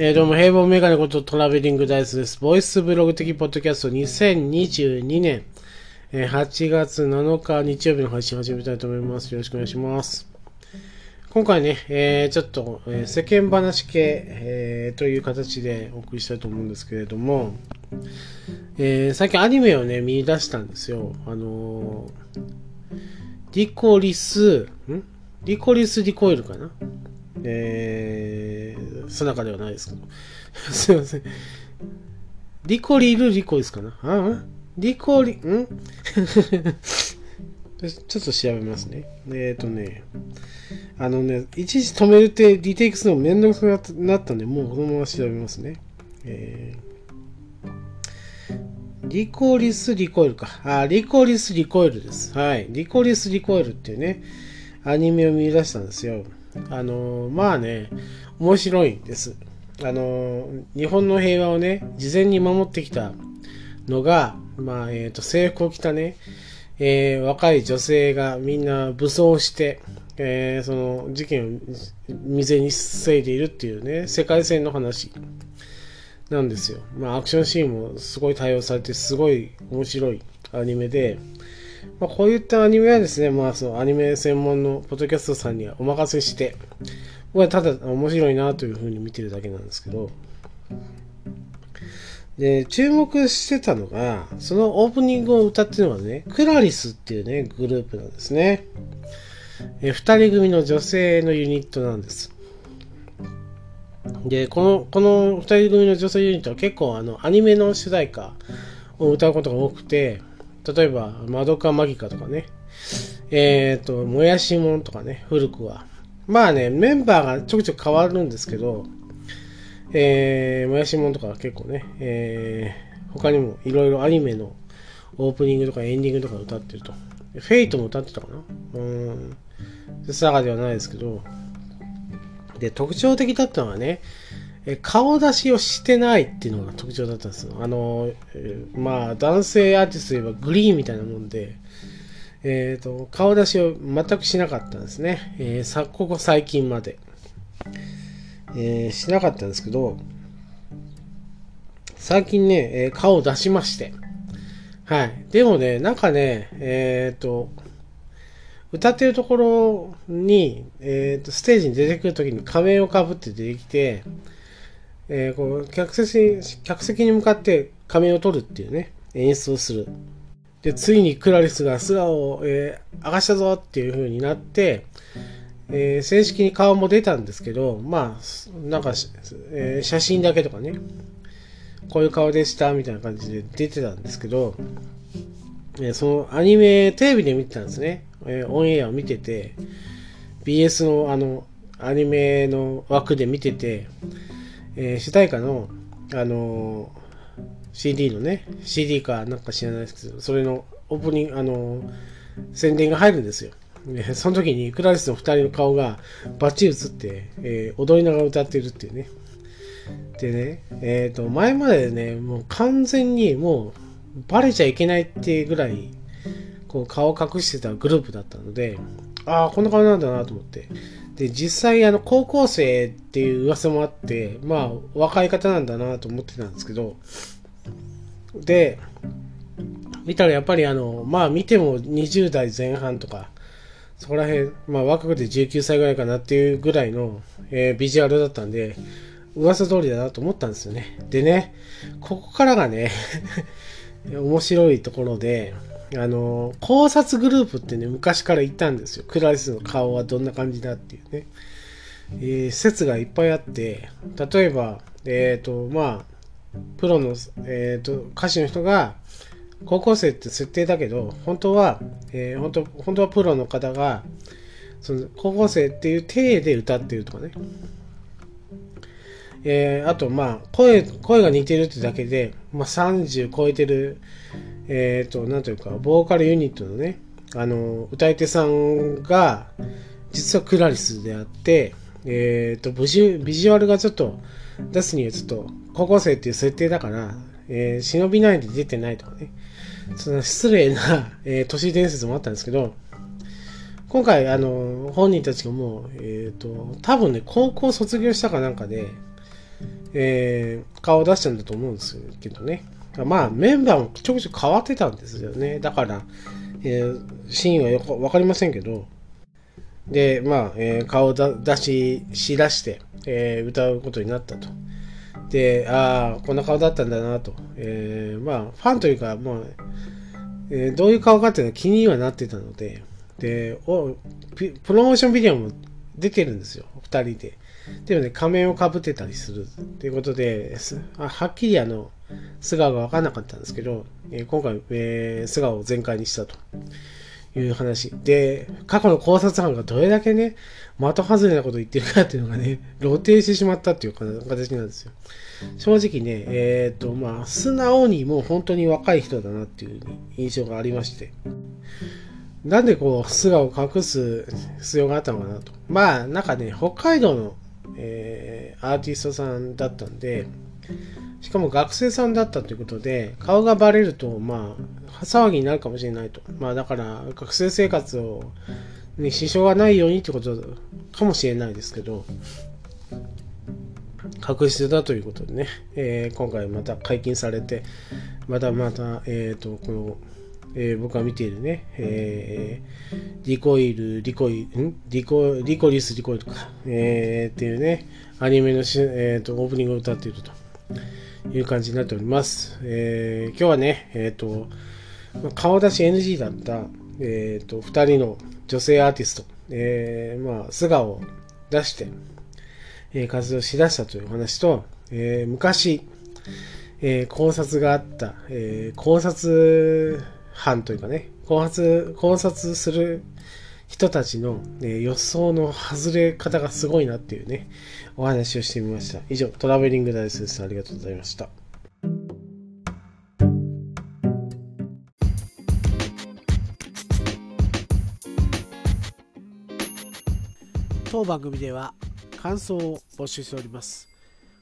えー、どうも、平凡メガネことトラベリングダイスです。ボイスブログ的ポッドキャスト2022年、えー、8月7日日曜日の配信始めたいと思います。よろしくお願いします。今回ね、えー、ちょっと、え、世間話系、え、という形でお送りしたいと思うんですけれども、え、最近アニメをね、見出したんですよ。あの、リコリス、ん？リコリスリコイルかな？えー、その中ではないですけど。すいません。リコリルリコですかな？あリコリ、ん？ちょっと調べますね。えっ、ー、とね、あのね、いちいち止めるってリテイクするのめんどくさくなったんで、もうこのまま調べますね。えー、リコリスリコイルか。あ、リコリスリコイルです。はい。リコリスリコイルっていうね、アニメを見出したんですよ。あのまあね、面白いんです。あの日本の平和をね、事前に守ってきたのが、まあ、えっ、ー、と、制服を着たね、えー、若い女性がみんな武装して、えー、その事件を未然に防いでいるっていうね、世界線の話なんですよ。まあ、アクションシーンもすごい対応されて、すごい面白いアニメで、まあ、こういったアニメはですね、まあ、そのアニメ専門のポッドキャストさんにはお任せして、僕はただ面白いなというふうに見てるだけなんですけど、で、注目してたのが、そのオープニングを歌ってるのはね、クラリスっていうね、グループなんですね。え二人組の女性のユニットなんです。で、この、この二人組の女性ユニットは結構あの、アニメの主題歌を歌うことが多くて、例えば、マドカマギカとかね、えっ、ー、と、もやしもんとかね、古くは。まあね、メンバーがちょくちょく変わるんですけど、えー、もやしもんとか結構ね、えー、他にもいろいろアニメのオープニングとかエンディングとか歌ってると。フェイトも歌ってたかな？うん。サガではないですけど、で、特徴的だったのはね、え顔出しをしてないっていうのが特徴だったんですよ。あの、えー、まあ、男性アーティストといえばグリーンみたいなもんで、えっ、ー、と、顔出しを全くしなかったんですね。えー、さ、ここ最近まで。えー、しなかったんですけど、最近ね、え、顔を出しまして。はい。でもね、なんかね、えっ、と、歌ってるところに、えっ、と、ステージに出てくるときに仮面をかぶって出てきて、えー、こう客席客席に向かって仮面を取るっていうね、演出をする。で、ついにクラリスが素顔を、えー、明かしたぞっていう風になって、えー、正式に顔も出たんですけど、まあ、なんか、えー、写真だけとかね、こういう顔でしたみたいな感じで出てたんですけど、え、そのアニメ、テレビで見てたんですね。えオンエアを見てて、BS のあの、アニメの枠で見てて、えー、主題歌の、あのー、CD のね、CD かなんか知らないですけど、それのオープニング、あのー、宣伝が入るんですよ。でその時にクラリスの2人の顔がバッチリ映って、えー、踊りながら歌ってるっていうね。でね、えっ、ー、と、前までね、もう完全にもうバレちゃいけないっていうぐらい、こう顔隠してたグループだったので、ああ、こんな顔なんだなと思って。で、実際、あの、高校生っていう噂もあって、まあ、若い方なんだなと思ってたんですけど、で、見たらやっぱりあの、まあ見ても20代前半とか、そこら辺、まあ若くて19歳ぐらいかなっていうぐらいの、えー、ビジュアルだったんで、噂通りだなと思ったんですよね。でね、ここからがね 面白いところで、あの、考察グループってね、昔から言ったんですよ。クラリスの顔はどんな感じだっていうね。えー、説がいっぱいあって、例えば、えっ、ー、と、まあ、プロの、えっ、ー、と、歌手の人が、高校生って設定だけど、本当は、えー、本当、本当はプロの方が、その、高校生っていう体で歌ってるとかね。えー、あと、まあ、声、声が似てるってだけで、まあ、30超えてる、えっ、ー、と、なんというか、ボーカルユニットのね、あの、歌い手さんが、実はクラリスであって、えっ、ー、とビジ、ビジュアルがちょっと出すにはちょっと、高校生っていう設定だから、えー、忍びないで出てないとかね、その失礼な、えー、都市伝説もあったんですけど、今回、あの、本人たちがもう、えっ、ー、と、多分ね、高校卒業したかなんかで、えー、顔を出したんだと思うんですけどね。まあ、メンバーもちょくちょく変わってたんですよね。だから、えー、シーンはよくわかりませんけど、で、まあ、えー、顔を出し、しだして、えー、歌うことになったと。で、ああ、こんな顔だったんだなと。えー、まあ、ファンというか、まあ、えー、どういう顔かっていうのは気にはなってたので、で、おプロモーションビデオも出てるんですよ、二人で。でもね、仮面をかぶってたりするっていうことで、あはっきりあの、素顔が分かんなかったんですけど、えー、今回、えー、素顔を全開にしたという話。で、過去の考察班がどれだけね、的外れなこと言ってるかっていうのがね、露呈してしまったっていう形なんですよ。正直ね、えっ、ー、と、まあ、素直にもう本当に若い人だなっていう印象がありまして。なんでこう、素顔を隠す必要があったのかなと。まあ、なんかね、北海道の、えー、アーティストさんだったんで、しかも学生さんだったということで、顔がバレると、まあ、騒ぎになるかもしれないと。まあ、だから、学生生活を、ね、支障がないようにってことかもしれないですけど、確実だということでね、えー、今回また解禁されて、またまた、えっ、ー、と、この、えー、僕が見ているね、えー、リコイル、リコイ、ん？リコ、リコリス、リコイルか、えー、っていうね、アニメのし、えーと、オープニングを歌っていると。いう感じになっております。えー、今日はね、えっ、ー、と、顔出し NG だった、えっ、ー、と、二人の女性アーティスト、えー、まあ、素顔を出して、えー、活動しだしたという話と、えー、昔、えー、考察があった、えー、考察班というかね、考察、考察する人たちの、ね、予想の外れ方がすごいなっていうね、お話をしてみました。以上、トラベリングダイスです。ありがとうございました。当番組では感想を募集しております。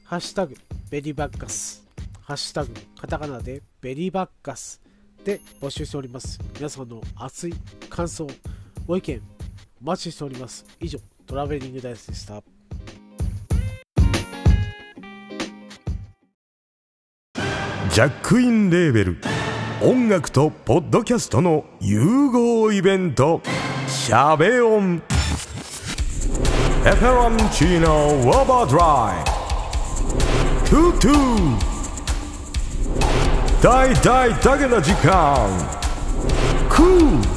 ハッシュタグベリーバッカス、ハッシュタグカタカナでベリーバッカスで募集しております。皆さんの熱い感想、ご意見、お待ちしております。以上、トラベリングダイスでした。ジャックインレーベル。音楽とポッドキャストの融合イベント「シャベオン」「ペペロンチーノウォーバードライ」「トゥトゥ」大大だけな時間。クー。